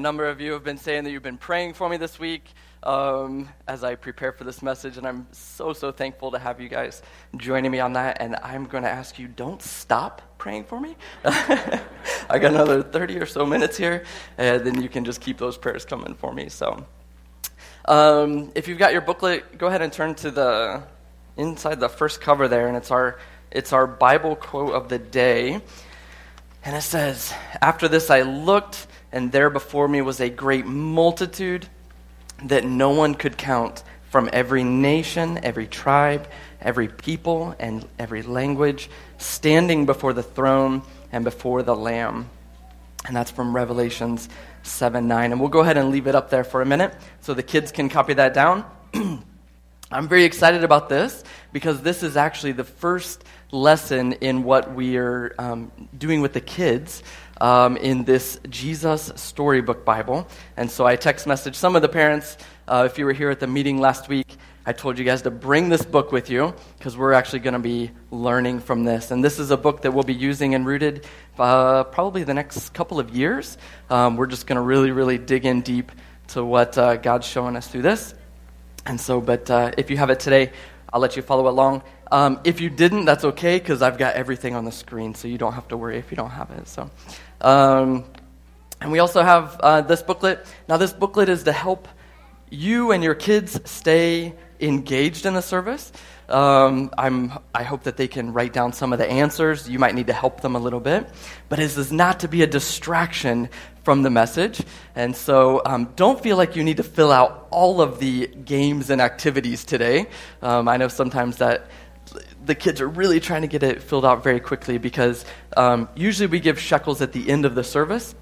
number of you have been saying that you've been praying for me this week um, as I prepare for this message, and I'm so, so thankful to have you guys joining me on that. And I'm going to ask you don't stop praying for me. I got another 30 or so minutes here, and then you can just keep those prayers coming for me. So, um, if you've got your booklet, go ahead and turn to the inside the first cover there, and it's our it's our Bible quote of the day. And it says, After this I looked, and there before me was a great multitude that no one could count from every nation, every tribe, every people, and every language, standing before the throne and before the Lamb. And that's from Revelations 7 9. And we'll go ahead and leave it up there for a minute so the kids can copy that down. I'm very excited about this because this is actually the first lesson in what we are um, doing with the kids um, in this Jesus Storybook Bible. And so I text messaged some of the parents. Uh, if you were here at the meeting last week, I told you guys to bring this book with you because we're actually going to be learning from this. And this is a book that we'll be using and rooted uh, probably the next couple of years. Um, we're just going to really, really dig in deep to what uh, God's showing us through this. And so, but uh, if you have it today, I'll let you follow along. Um, if you didn't, that's okay because I've got everything on the screen, so you don't have to worry if you don't have it. So, um, and we also have uh, this booklet. Now, this booklet is to help you and your kids stay engaged in the service. Um, I'm, I hope that they can write down some of the answers. You might need to help them a little bit. But this is not to be a distraction from the message. And so um, don't feel like you need to fill out all of the games and activities today. Um, I know sometimes that the kids are really trying to get it filled out very quickly because um, usually we give shekels at the end of the service.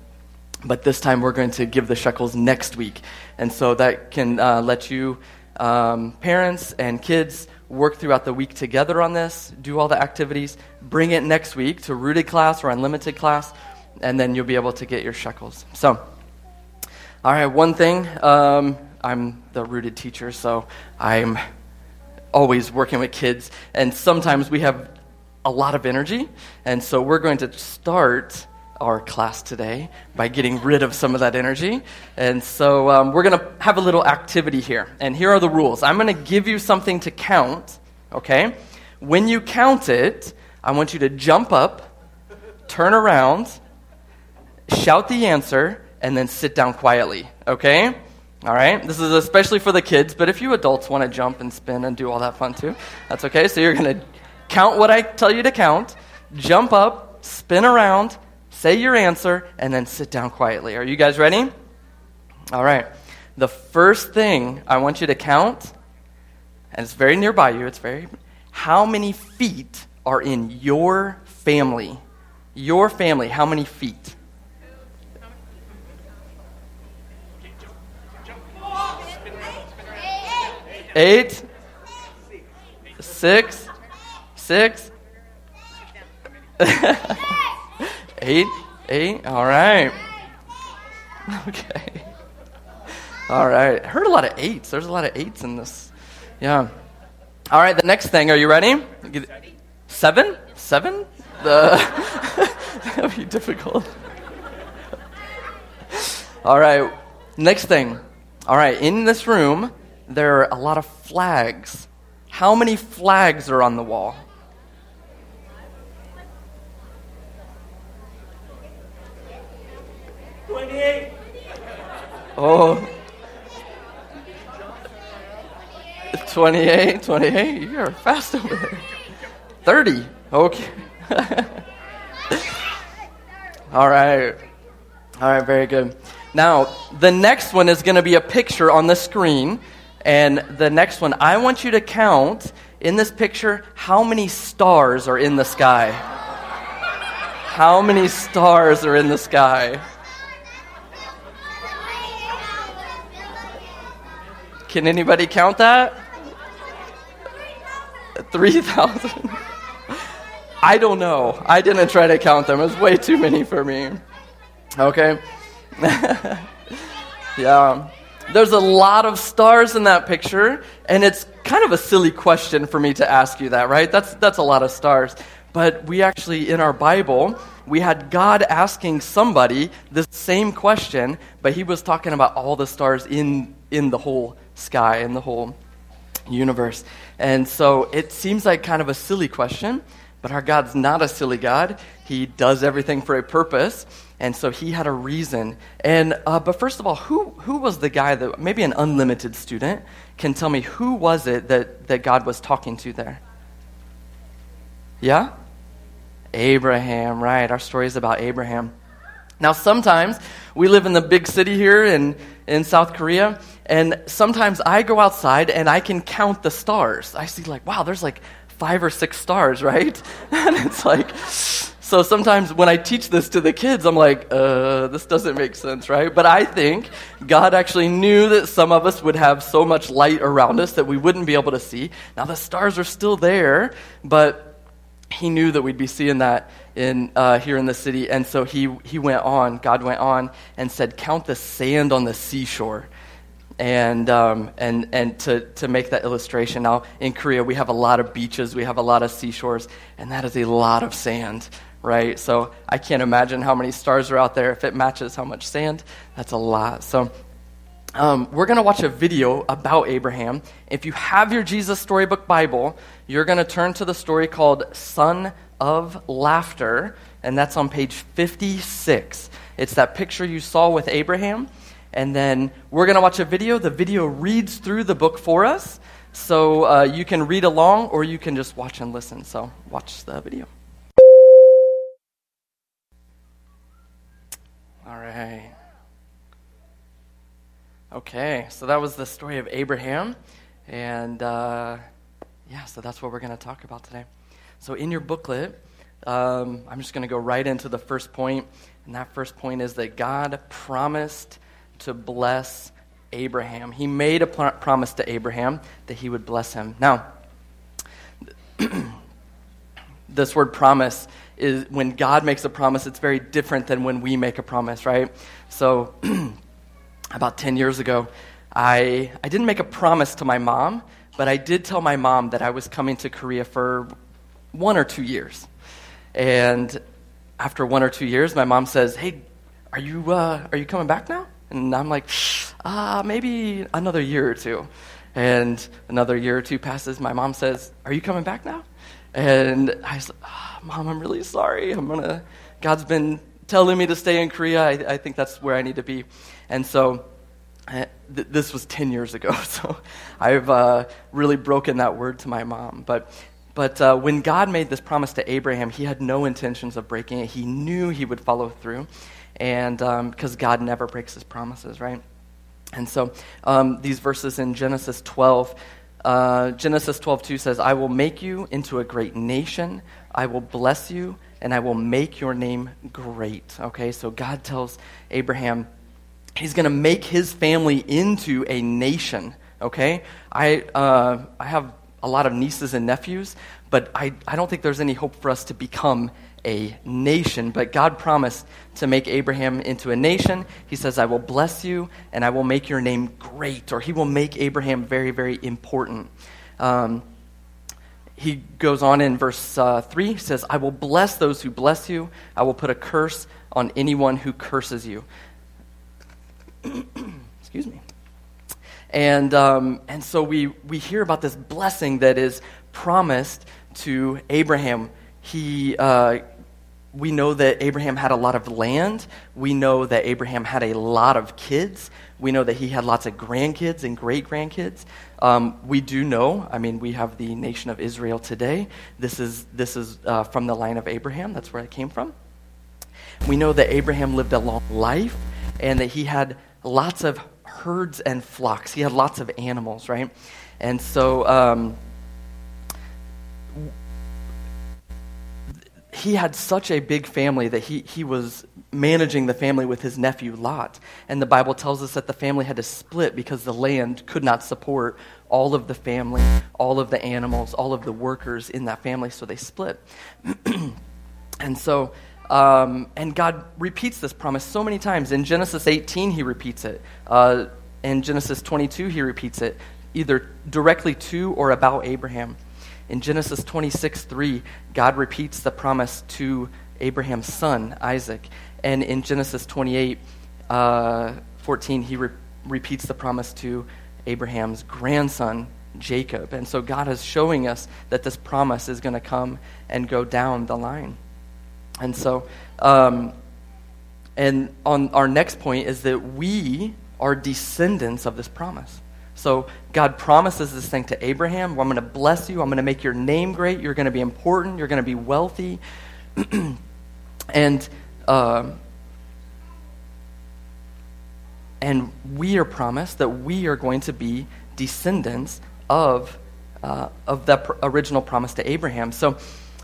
But this time we're going to give the shekels next week. And so that can uh, let you, um, parents and kids, work throughout the week together on this, do all the activities, bring it next week to rooted class or unlimited class, and then you'll be able to get your shekels. So, all right, one thing um, I'm the rooted teacher, so I'm always working with kids, and sometimes we have a lot of energy, and so we're going to start our class today by getting rid of some of that energy. And so um, we're going to have a little activity here. And here are the rules I'm going to give you something to count, okay? When you count it, I want you to jump up, turn around, shout the answer, and then sit down quietly, okay? All right? This is especially for the kids, but if you adults want to jump and spin and do all that fun too, that's okay. So you're going to count what I tell you to count, jump up, spin around, say your answer, and then sit down quietly. Are you guys ready? All right. The first thing I want you to count, and it's very nearby you, it's very, how many feet are in your family? Your family, how many feet? Eight? Six? Six? Eight? Eight? All right. Okay. All right. Heard a lot of eights. There's a lot of eights in this. Yeah. All right, the next thing. Are you ready? Seven? Seven? The that would be difficult. All right. Next thing. All right, in this room, there are a lot of flags. How many flags are on the wall? Twenty-eight. Oh. 28, 28. You're fast over there. 30. Okay. All right. All right, very good. Now, the next one is going to be a picture on the screen. And the next one, I want you to count in this picture how many stars are in the sky. How many stars are in the sky? Can anybody count that? 3,000? I don't know. I didn't try to count them. It was way too many for me. Okay? yeah. There's a lot of stars in that picture, and it's kind of a silly question for me to ask you that, right? That's, that's a lot of stars. But we actually, in our Bible, we had God asking somebody the same question, but he was talking about all the stars in, in the whole sky, in the whole universe. And so it seems like kind of a silly question, but our God's not a silly God. He does everything for a purpose. And so he had a reason. And uh, but first of all, who who was the guy that maybe an unlimited student can tell me who was it that, that God was talking to there? Yeah? Abraham, right. Our story is about Abraham. Now sometimes we live in the big city here in, in South Korea, and sometimes I go outside and I can count the stars. I see like, wow, there's like five or six stars, right? and it's like so sometimes when I teach this to the kids, I'm like, uh, this doesn't make sense, right? But I think God actually knew that some of us would have so much light around us that we wouldn't be able to see. Now the stars are still there, but He knew that we'd be seeing that in uh, here in the city, and so He He went on. God went on and said, "Count the sand on the seashore." and um, and and to to make that illustration. Now in Korea we have a lot of beaches, we have a lot of seashores, and that is a lot of sand right? So I can't imagine how many stars are out there. If it matches how much sand, that's a lot. So um, we're going to watch a video about Abraham. If you have your Jesus Storybook Bible, you're going to turn to the story called Son of Laughter, and that's on page 56. It's that picture you saw with Abraham. And then we're going to watch a video. The video reads through the book for us. So uh, you can read along or you can just watch and listen. So watch the video. All right. Okay, so that was the story of Abraham. And uh, yeah, so that's what we're going to talk about today. So in your booklet, um, I'm just going to go right into the first point. And that first point is that God promised to bless Abraham. He made a pl- promise to Abraham that he would bless him. Now, this word promise is when God makes a promise, it's very different than when we make a promise, right? So, about 10 years ago, I, I didn't make a promise to my mom, but I did tell my mom that I was coming to Korea for one or two years. And after one or two years, my mom says, Hey, are you, uh, are you coming back now? And I'm like, uh, maybe another year or two. And another year or two passes. My mom says, Are you coming back now? And I said, oh, Mom, I'm really sorry. I'm going to, God's been telling me to stay in Korea. I, I think that's where I need to be. And so uh, th- this was 10 years ago. So I've uh, really broken that word to my mom. But, but uh, when God made this promise to Abraham, he had no intentions of breaking it. He knew he would follow through. And because um, God never breaks his promises, right? And so um, these verses in Genesis 12 uh, Genesis 12:2 says, "I will make you into a great nation. I will bless you, and I will make your name great." Okay, so God tells Abraham He's going to make his family into a nation. Okay, I uh, I have a lot of nieces and nephews, but I, I don't think there's any hope for us to become a nation, but God promised to make Abraham into a nation. He says, I will bless you and I will make your name great, or he will make Abraham very, very important. Um, he goes on in verse uh, 3, he says, I will bless those who bless you, I will put a curse on anyone who curses you. Excuse me. And, um, and so we, we hear about this blessing that is promised to Abraham he, uh, we know that Abraham had a lot of land. We know that Abraham had a lot of kids. We know that he had lots of grandkids and great grandkids. Um, we do know, I mean, we have the nation of Israel today. This is, this is uh, from the line of Abraham. That's where it came from. We know that Abraham lived a long life and that he had lots of herds and flocks. He had lots of animals, right? And so. Um, he had such a big family that he, he was managing the family with his nephew Lot. And the Bible tells us that the family had to split because the land could not support all of the family, all of the animals, all of the workers in that family, so they split. and so, um, and God repeats this promise so many times. In Genesis 18, he repeats it. Uh, in Genesis 22, he repeats it, either directly to or about Abraham. In Genesis 26 3, God repeats the promise to Abraham's son, Isaac. And in Genesis 28 uh, 14, he re- repeats the promise to Abraham's grandson, Jacob. And so God is showing us that this promise is going to come and go down the line. And so, um, and on our next point is that we are descendants of this promise. So God promises this thing to Abraham well, I'm going to bless you. I'm going to make your name great. You're going to be important. You're going to be wealthy. and, uh, and we are promised that we are going to be descendants of, uh, of that pr- original promise to Abraham. So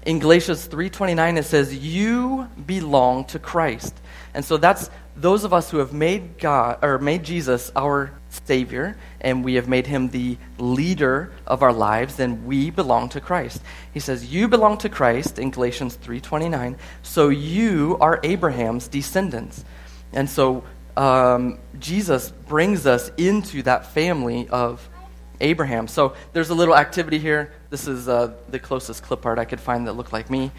in Galatians 3:29 it says you belong to Christ. And so that's those of us who have made God or made Jesus our savior and we have made him the leader of our lives, then we belong to Christ. He says you belong to Christ in Galatians 3:29, so you are Abraham's descendants. And so um, Jesus brings us into that family of Abraham. So there's a little activity here. This is uh, the closest clip art I could find that looked like me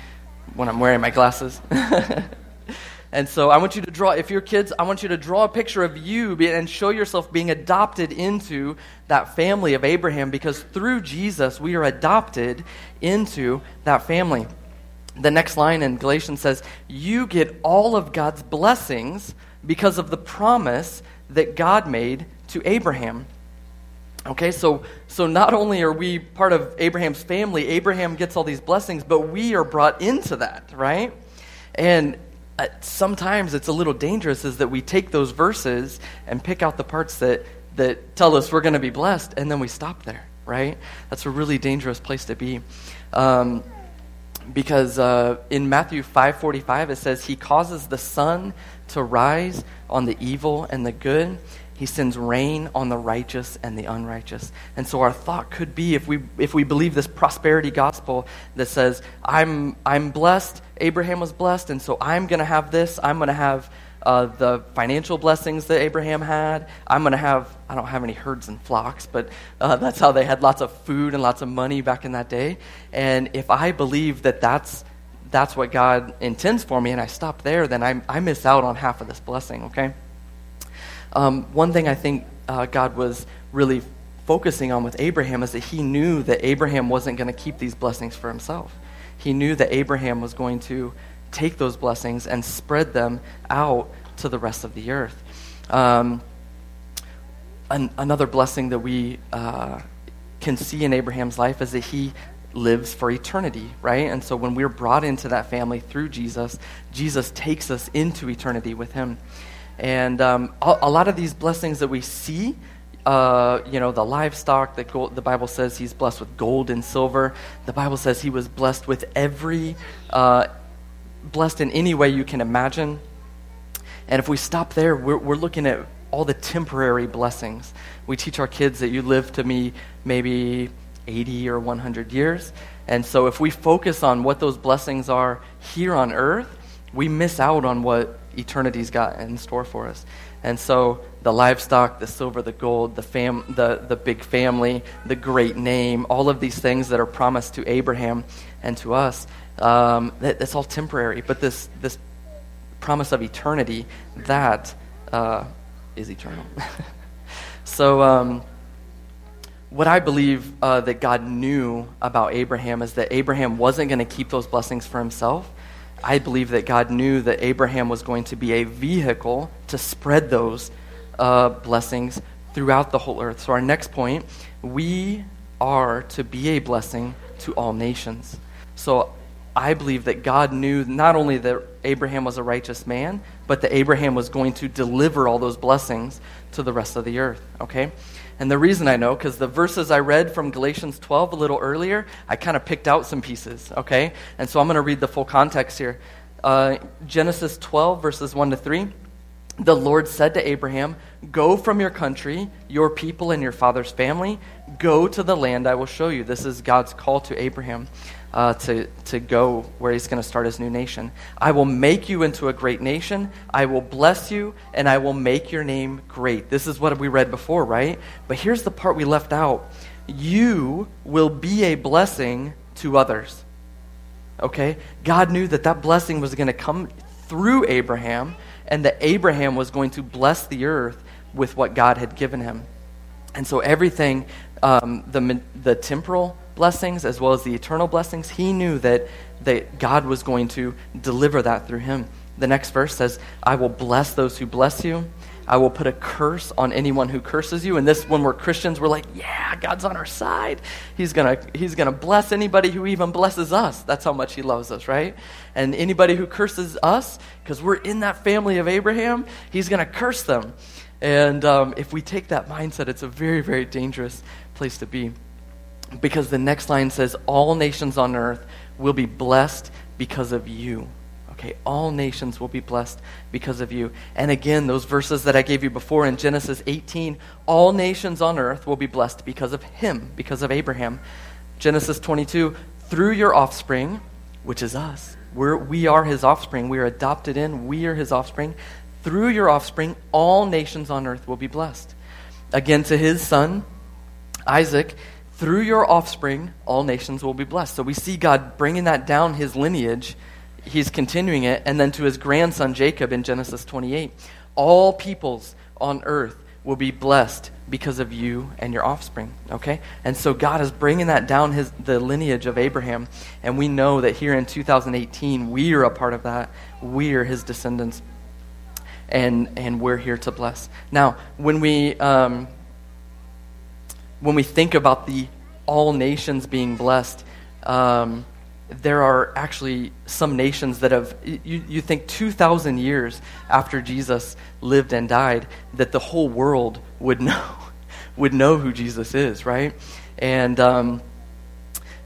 when I'm wearing my glasses. and so I want you to draw, if you're kids, I want you to draw a picture of you and show yourself being adopted into that family of Abraham because through Jesus we are adopted into that family. The next line in Galatians says, You get all of God's blessings because of the promise that God made to Abraham. Okay, so, so not only are we part of Abraham's family, Abraham gets all these blessings, but we are brought into that, right? And uh, sometimes it's a little dangerous is that we take those verses and pick out the parts that, that tell us we're going to be blessed, and then we stop there, right? That's a really dangerous place to be. Um, because uh, in Matthew 5:45 it says he causes the sun to rise on the evil and the good he sends rain on the righteous and the unrighteous. And so our thought could be if we, if we believe this prosperity gospel that says, I'm, I'm blessed, Abraham was blessed, and so I'm going to have this, I'm going to have uh, the financial blessings that Abraham had. I'm going to have, I don't have any herds and flocks, but uh, that's how they had lots of food and lots of money back in that day. And if I believe that that's, that's what God intends for me and I stop there, then I, I miss out on half of this blessing, okay? Um, one thing I think uh, God was really focusing on with Abraham is that he knew that Abraham wasn't going to keep these blessings for himself. He knew that Abraham was going to take those blessings and spread them out to the rest of the earth. Um, an, another blessing that we uh, can see in Abraham's life is that he lives for eternity, right? And so when we're brought into that family through Jesus, Jesus takes us into eternity with him. And um, a, a, lot of these blessings that we see, uh, you know, the livestock, the, gold, the Bible says he's blessed with gold and silver. The Bible says he was blessed with every, uh, blessed in any way you can imagine. And if we stop there, we're, we're looking at all the temporary blessings. We teach our kids that you live to me maybe 80 or 100 years. And so if we focus on what those blessings are here on earth, we miss out on what eternity's got in store for us. And so the livestock, the silver, the gold, the, fam- the, the big family, the great name, all of these things that are promised to Abraham and to us, um, that, that's all temporary. But this, this promise of eternity, that uh, is eternal. so, um, what I believe uh, that God knew about Abraham is that Abraham wasn't going to keep those blessings for himself I believe that God knew that Abraham was going to be a vehicle to spread those uh, blessings throughout the whole earth. So, our next point we are to be a blessing to all nations. So, I believe that God knew not only that Abraham was a righteous man, but that Abraham was going to deliver all those blessings to the rest of the earth. Okay? And the reason I know, because the verses I read from Galatians 12 a little earlier, I kind of picked out some pieces, okay? And so I'm going to read the full context here. Uh, Genesis 12, verses 1 to 3. The Lord said to Abraham, Go from your country, your people, and your father's family. Go to the land I will show you. This is God's call to Abraham uh, to, to go where he's going to start his new nation. I will make you into a great nation. I will bless you, and I will make your name great. This is what we read before, right? But here's the part we left out you will be a blessing to others. Okay? God knew that that blessing was going to come through Abraham and that Abraham was going to bless the earth with what God had given him. And so everything, um, the, the temporal blessings as well as the eternal blessings, he knew that, that God was going to deliver that through him. The next verse says, I will bless those who bless you. I will put a curse on anyone who curses you. And this, when we're Christians, we're like, yeah, God's on our side. He's going to he's gonna bless anybody who even blesses us. That's how much He loves us, right? And anybody who curses us, because we're in that family of Abraham, He's going to curse them. And um, if we take that mindset, it's a very, very dangerous place to be. Because the next line says, All nations on earth will be blessed because of you. Okay, all nations will be blessed because of you. And again, those verses that I gave you before in Genesis 18, all nations on earth will be blessed because of him, because of Abraham. Genesis 22, through your offspring, which is us. We're, we are his offspring. We are adopted in. We are his offspring. Through your offspring, all nations on earth will be blessed. Again, to his son, Isaac, through your offspring, all nations will be blessed. So we see God bringing that down his lineage he's continuing it, and then to his grandson Jacob in Genesis 28. All peoples on earth will be blessed because of you and your offspring. Okay? And so God is bringing that down his, the lineage of Abraham. And we know that here in 2018, we are a part of that. We are his descendants. And, and we're here to bless. Now, when we, um, when we think about the all nations being blessed, um, there are actually some nations that have, you, you think 2,000 years after Jesus lived and died, that the whole world would know, would know who Jesus is, right? And, um,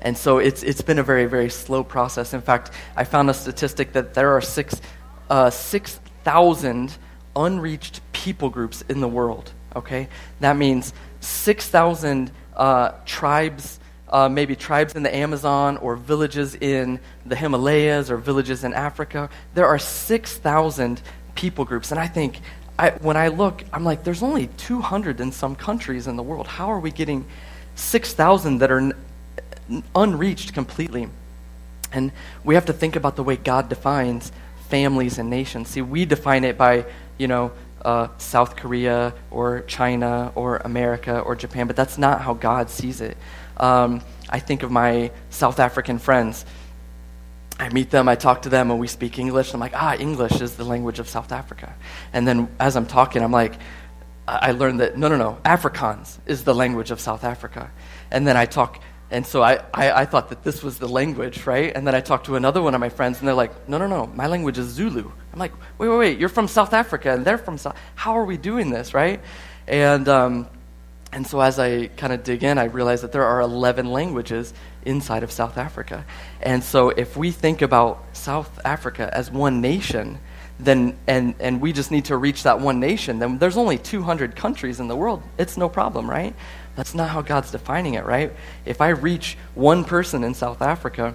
and so it's, it's been a very, very slow process. In fact, I found a statistic that there are six, uh, 6,000 unreached people groups in the world, okay? That means 6,000 uh, tribes uh, maybe tribes in the Amazon or villages in the Himalayas or villages in Africa. There are 6,000 people groups. And I think, I, when I look, I'm like, there's only 200 in some countries in the world. How are we getting 6,000 that are n- unreached completely? And we have to think about the way God defines families and nations. See, we define it by, you know, uh, South Korea or China or America or Japan, but that's not how God sees it. Um, I think of my South African friends. I meet them, I talk to them, and we speak English. I'm like, ah, English is the language of South Africa. And then as I'm talking, I'm like, I learned that, no, no, no, Afrikaans is the language of South Africa. And then I talk, and so I, I, I thought that this was the language, right? And then I talked to another one of my friends, and they're like, no, no, no, my language is Zulu. I'm like, wait, wait, wait, you're from South Africa, and they're from South, how are we doing this, right? And, um, and so as I kind of dig in, I realize that there are 11 languages inside of South Africa. And so if we think about South Africa as one nation, then and and we just need to reach that one nation, then there's only 200 countries in the world. It's no problem, right? That's not how God's defining it, right? If I reach one person in South Africa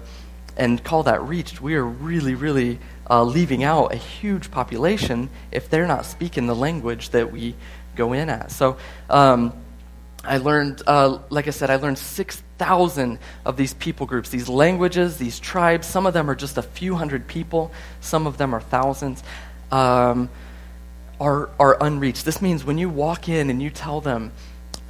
and call that reached, we are really, really uh, leaving out a huge population if they're not speaking the language that we go in at. So. Um, I learned, uh, like I said, I learned 6,000 of these people groups, these languages, these tribes. Some of them are just a few hundred people, some of them are thousands, um, are, are unreached. This means when you walk in and you tell them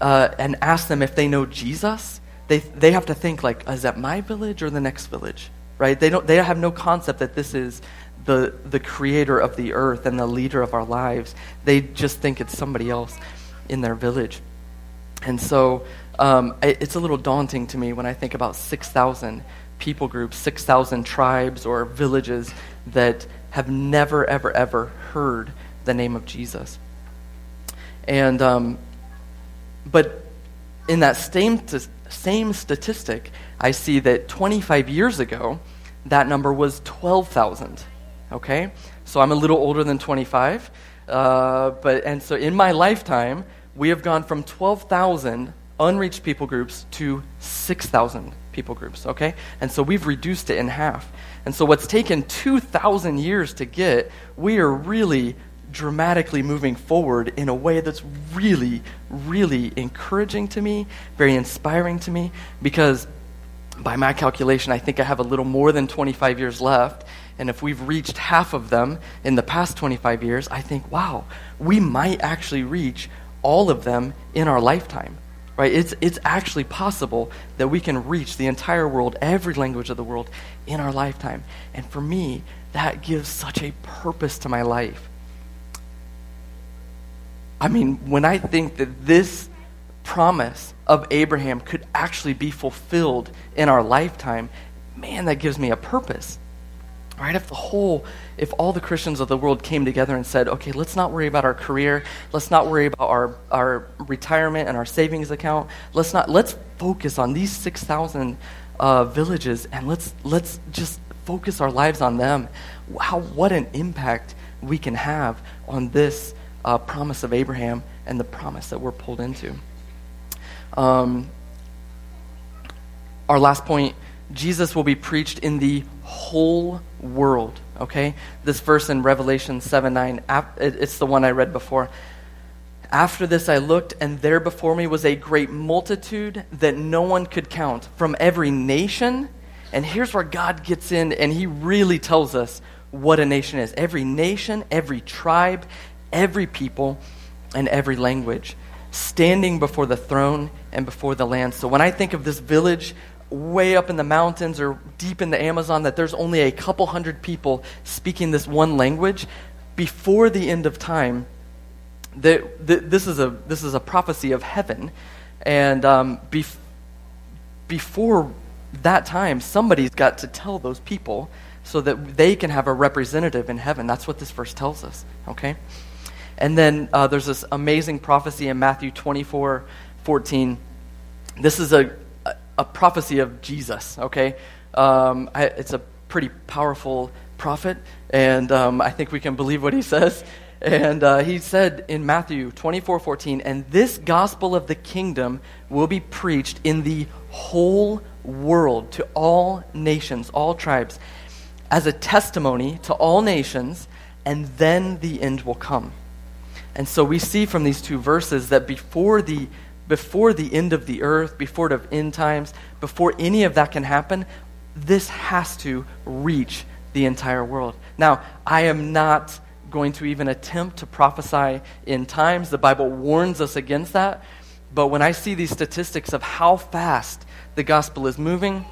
uh, and ask them if they know Jesus, they, they have to think, like, is that my village or the next village? Right? They, don't, they have no concept that this is the, the creator of the earth and the leader of our lives. They just think it's somebody else in their village. And so um, it, it's a little daunting to me when I think about 6,000 people groups, 6,000 tribes or villages that have never, ever, ever heard the name of Jesus. And, um, but in that same, same statistic, I see that 25 years ago, that number was 12,000. Okay? So I'm a little older than 25. Uh, but, and so in my lifetime, we have gone from 12,000 unreached people groups to 6,000 people groups, okay? And so we've reduced it in half. And so what's taken 2,000 years to get, we are really dramatically moving forward in a way that's really, really encouraging to me, very inspiring to me, because by my calculation, I think I have a little more than 25 years left. And if we've reached half of them in the past 25 years, I think, wow, we might actually reach all of them in our lifetime. Right? It's, it's actually possible that we can reach the entire world, every language of the world, in our lifetime. And for me, that gives such a purpose to my life. I mean, when I think that this promise of Abraham could actually be fulfilled in our lifetime, man, that gives me a purpose. Right? If the whole, if all the Christians of the world came together and said, okay, let's not worry about our career, let's not worry about our, our retirement and our savings account, let's not, let's focus on these 6,000 uh, villages and let's, let's just focus our lives on them. How, what an impact we can have on this uh, promise of Abraham and the promise that we're pulled into. Um, our last point Jesus will be preached in the whole world. Okay? This verse in Revelation 7 9, it's the one I read before. After this I looked, and there before me was a great multitude that no one could count from every nation. And here's where God gets in, and He really tells us what a nation is every nation, every tribe, every people, and every language standing before the throne and before the land. So when I think of this village way up in the mountains or deep in the Amazon, that there's only a couple hundred people speaking this one language, before the end of time, that, this, is a, this is a prophecy of heaven. And um, bef- before that time, somebody's got to tell those people so that they can have a representative in heaven. That's what this verse tells us, okay? And then uh, there's this amazing prophecy in Matthew 24 14. This is a, a, prophecy of Jesus, okay? Um, I, it's a pretty powerful prophet, and um, I think we can believe what he says. And uh, he said in Matthew 24 14, and this gospel of the kingdom will be preached in the whole world to all nations, all tribes, as a testimony to all nations, and then the end will come. And so we see from these two verses that before the before the end of the earth, before the end times, before any of that can happen, this has to reach the entire world. Now, I am not going to even attempt to prophesy in times. The Bible warns us against that. But when I see these statistics of how fast the gospel is moving,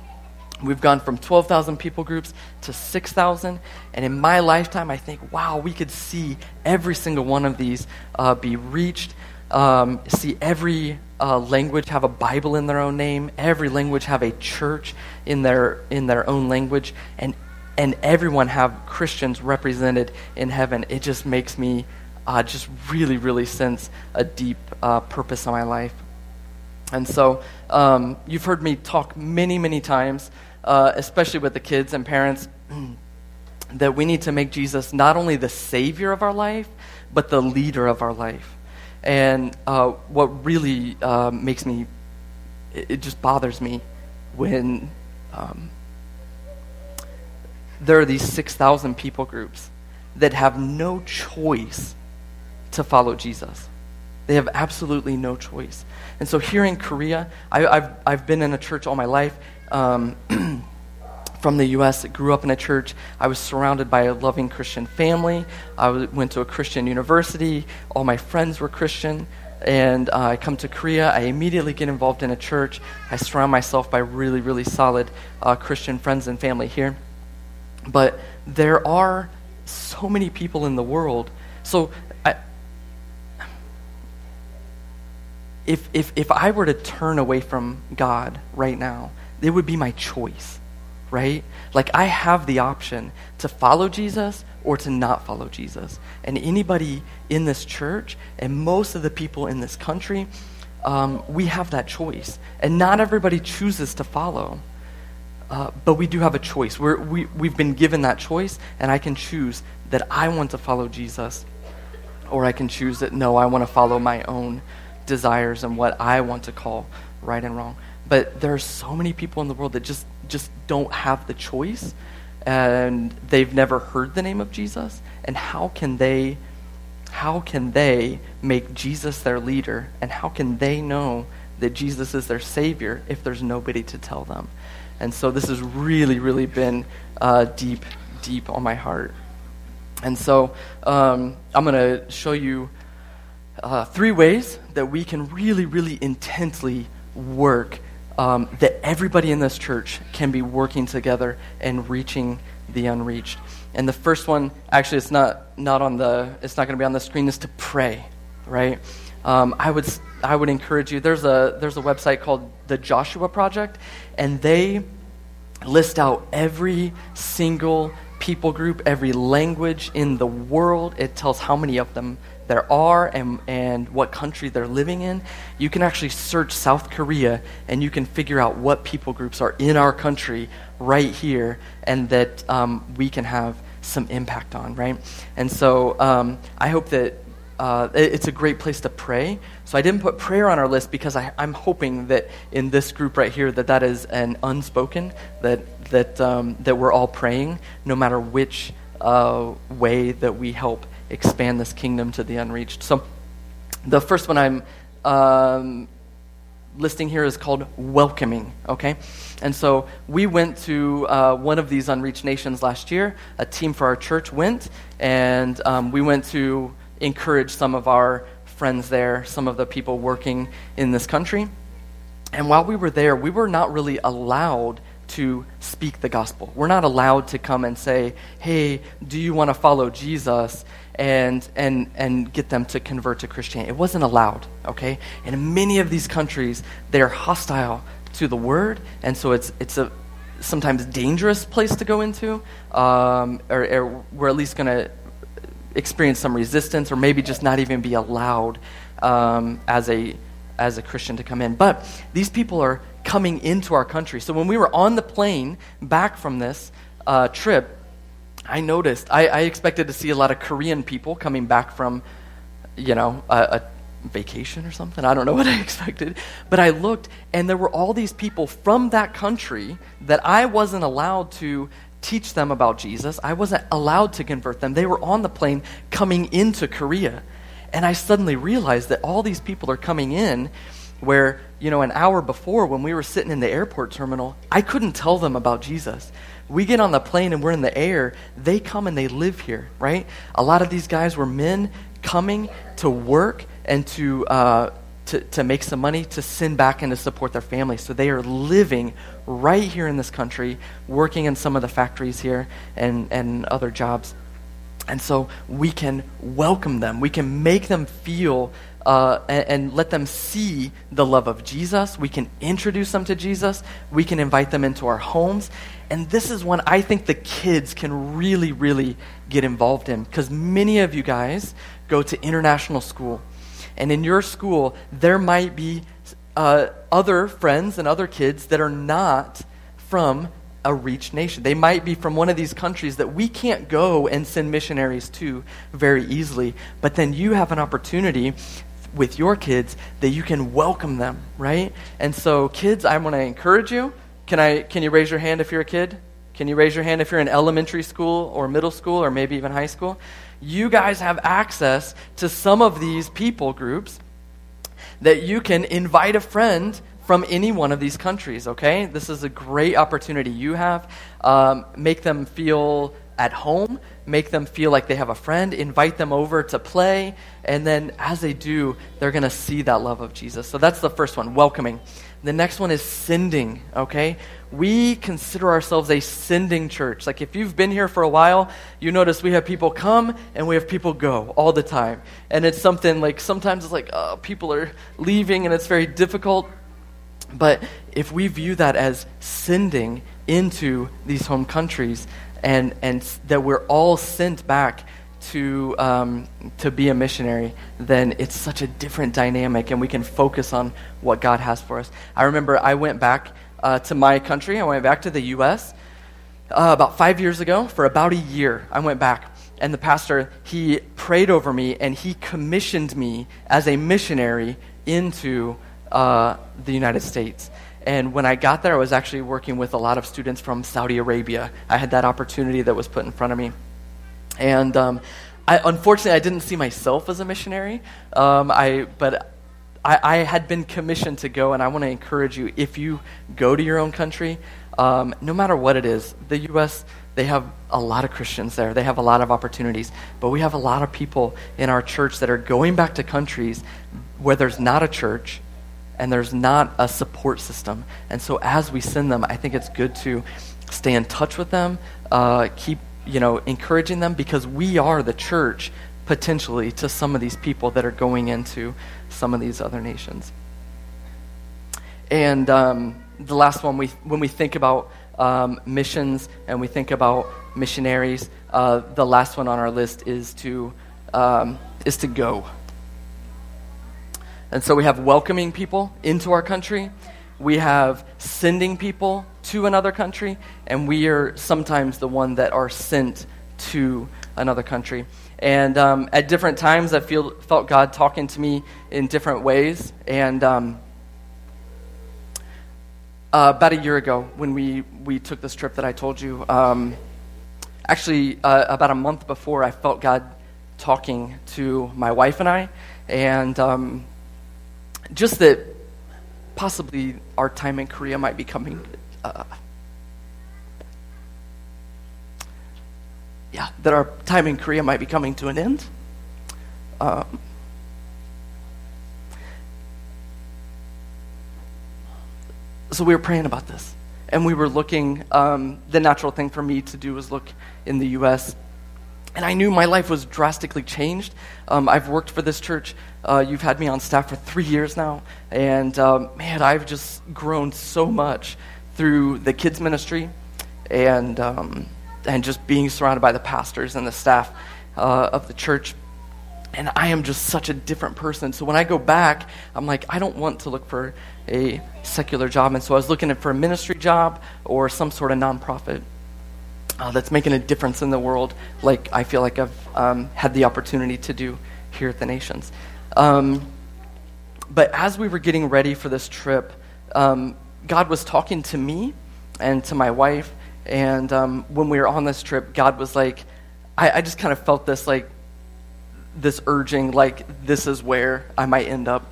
We've gone from 12,000 people groups to 6,000. And in my lifetime, I think, wow, we could see every single one of these uh, be reached. Um, see every uh, language have a Bible in their own name. Every language have a church in their in their own language, and and everyone have Christians represented in heaven. It just makes me uh, just really, really sense a deep uh, purpose in my life. And so um, you've heard me talk many, many times uh, especially with the kids and parents, that we need to make Jesus not only the Savior of our life, but the leader of our life. And uh, what really uh, makes me, it, it, just bothers me when um, there are these 6,000 people groups that have no choice to follow Jesus. They have absolutely no choice. And so here in Korea, I, have I've been in a church all my life, um, from the U.S. grew up in a church. I was surrounded by a loving Christian family. I went to a Christian university. All my friends were Christian. And uh, I come to Korea. I immediately get involved in a church. I surround myself by really, really solid uh, Christian friends and family here. But there are so many people in the world. So I, if, if, if I were to turn away from God right now, it would be my choice, right? Like I have the option to follow Jesus or to not follow Jesus. And anybody in this church and most of the people in this country, um, we have that choice. And not everybody chooses to follow. Uh, but we do have a choice. We're, we, we've been given that choice, and I can choose that I want to follow Jesus, or I can choose that no, I want to follow my own desires and what I want to call right and wrong. But there are so many people in the world that just, just don't have the choice and they've never heard the name of Jesus. And how can they how can they make Jesus their leader and how can they know that Jesus is their savior if there's nobody to tell them? And so this has really, really been uh, deep, deep on my heart. And so um, I'm going to show you uh, three ways that we can really, really intensely work, um, that everybody in this church can be working together and reaching the unreached. And the first one, actually, it's not, not on the, it's not going to be on the screen, is to pray, right? Um, I would, I would encourage you. There's a, there's a website called the Joshua Project, and they list out every single people group, every language in the world. It tells how many of them there are and, and what country they're living in. You can actually search South Korea and you can figure out what people groups are in our country right here and that um, we can have some impact on, right? And so um, I hope that uh, it's a great place to pray. So I didn't put prayer on our list because I, am hoping that in this group right here that that is an unspoken that that um, that we're all praying, no matter which uh, way that we help expand this kingdom to the unreached. So the first one I'm um, listing here is called welcoming. Okay, and so we went to uh, one of these unreached nations last year. A team for our church went, and um, we went to encourage some of our friends there, some of the people working in this country. And while we were there, we were not really allowed to speak the gospel. We're not allowed to come and say, hey, do you want to follow Jesus? And, and, and get them to convert to Christianity. It wasn't allowed, okay? And in many of these countries, they're hostile to the word, and so it's, it's a sometimes dangerous place to go into, um, or, or we're at least going to experience some resistance or maybe just not even be allowed um, as, a, as a Christian to come in. But these people are coming into our country. So when we were on the plane back from this uh, trip, I noticed, I, I, expected to see a lot of Korean people coming back from, you know, a, a vacation or something. I don't know what I expected. But I looked, and there were all these people from that country that I wasn't allowed to teach them about Jesus. I wasn't allowed to convert them. They were on the plane coming into Korea. And I suddenly realized that all these people are coming in where, you know, an hour before when we were sitting in the airport terminal, I couldn't tell them about Jesus. We get on the plane and we're in the air, they come and they live here, right? A lot of these guys were men coming to work and to, uh, to, to make some money to send back and to support their families. So they are living right here in this country, working in some of the factories here and, and other jobs. And so we can welcome them. We can make them feel uh, and, and, let them see the love of Jesus. We can introduce them to Jesus. We can invite them into our homes. And this is when I think the kids can really, really get involved in because many of you guys go to international school. And in your school, there might be uh, other friends and other kids that are not from a reached nation. They might be from one of these countries that we can't go and send missionaries to very easily. But then you have an opportunity with your kids that you can welcome them, right? And so, kids, I want to encourage you. Can, I, can you raise your hand if you're a kid? Can you raise your hand if you're in elementary school or middle school or maybe even high school? You guys have access to some of these people groups that you can invite a friend from any one of these countries, okay? This is a great opportunity you have. Um, make them feel at home, make them feel like they have a friend, invite them over to play, and then as they do, they're going to see that love of Jesus. So that's the first one, welcoming. The next one is sending, okay? We consider ourselves a sending church. Like if you've been here for a while, you notice we have people come and we have people go all the time. And it's something like sometimes it's like oh, people are leaving and it's very difficult. But if we view that as sending into these home countries and, and that we're all sent back to, um, to be a missionary, then it's such a different dynamic and we can focus on what God has for us. I remember I went back uh, to my country, I went back to the U.S. Uh, about five years ago for about a year. I went back. And the pastor, he prayed over me and he commissioned me as a missionary into uh, the United States. And when I got there, I was actually working with a lot of students from Saudi Arabia. I had that opportunity that was put in front of me. And um, I, unfortunately, I didn't see myself as a missionary. Um, I, but I, I, had been commissioned to go, and I want to encourage you if you go to your own country, um, no matter what it is, the U.S., they have a lot of Christians there. They have a lot of opportunities. But we have a lot of people in our church that are going back to countries where there's not a church and there's not a support system. And so as we send them, I think it's good to stay in touch with them, uh, keep you know encouraging them because we are the church potentially to some of these people that are going into some of these other nations. And um, the last one, we, when we think about um, missions and we think about missionaries, uh, the last one on our list is to, um, is to go. And so we have welcoming people into our country, we have sending people to another country, and we are sometimes the one that are sent to another country. And um, at different times, I feel, felt God talking to me in different ways. And um, uh, about a year ago, when we, we took this trip that I told you, um, actually, uh, about a month before, I felt God talking to my wife and I. And um, just that possibly our time in Korea might be coming. Uh, yeah, that our time in Korea might be coming to an end. Um, so we were praying about this. And we were looking, um, the natural thing for me to do was look in the U.S. And I knew my life was drastically changed. Um, I've worked for this church. Uh, you've had me on staff for three years now. And um, man, I've just grown so much through the kids' ministry and um, and just being surrounded by the pastors and the staff uh, of the church. And I am just such a different person. So when I go back, I'm like, I don't want to look for a secular job. And so I was looking for a ministry job or some sort of nonprofit uh, that's making a difference in the world, like I feel like I've um, had the opportunity to do here at the Nations. Um, but as we were getting ready for this trip, um, God was talking to me and to my wife and um, when we were on this trip, God was like, I, I just kind of felt this like, this urging, like this is where I might end up.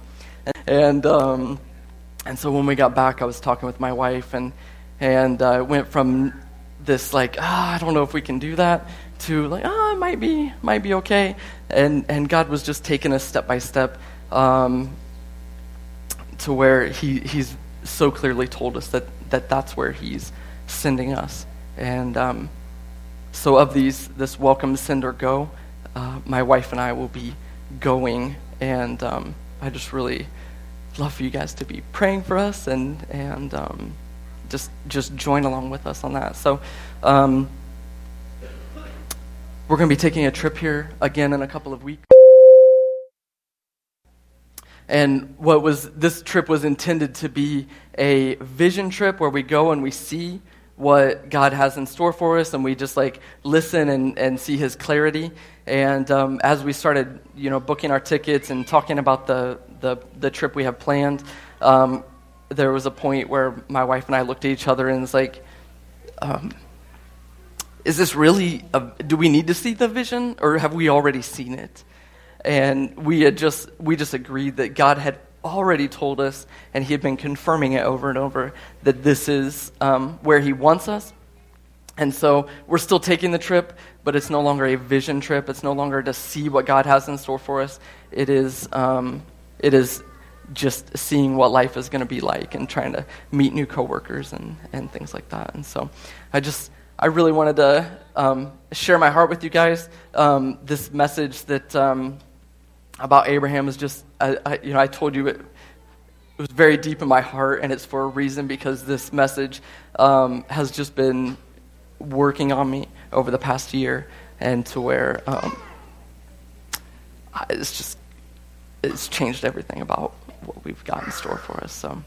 And um, and so when we got back, I was talking with my wife, and and uh, went from this like, ah, I don't know if we can do that, to like, ah, it might be, might be okay. And and God was just taking us step by step um, to where he he's so clearly told us that that that's where he's sending us. And um, so, of these, this welcome, send, or go, uh, my wife and I will be going. And um, I just really love for you guys to be praying for us and, and um, just, just join along with us on that. So, um, we're going to be taking a trip here again in a couple of weeks. And what was this trip was intended to be a vision trip where we go and we see what God has in store for us, and we just like listen and, and see His clarity. And um, as we started, you know, booking our tickets and talking about the the, the trip we have planned, um, there was a point where my wife and I looked at each other and was like, um, "Is this really? A, do we need to see the vision, or have we already seen it?" And we had just we just agreed that God had already told us, and he had been confirming it over and over, that this is um, where he wants us. And so we're still taking the trip, but it's no longer a vision trip. It's no longer to see what God has in store for us. It is, um, it is just seeing what life is going to be like and trying to meet new coworkers and, and things like that. And so I just, I really wanted to um, share my heart with you guys. Um, this message that um, about Abraham is just, I, I, you know, I told you it, it, was very deep in my heart, and it's for a reason because this message um, has just been working on me over the past year, and to where um, it's just, it's changed everything about what we've got in store for us. So.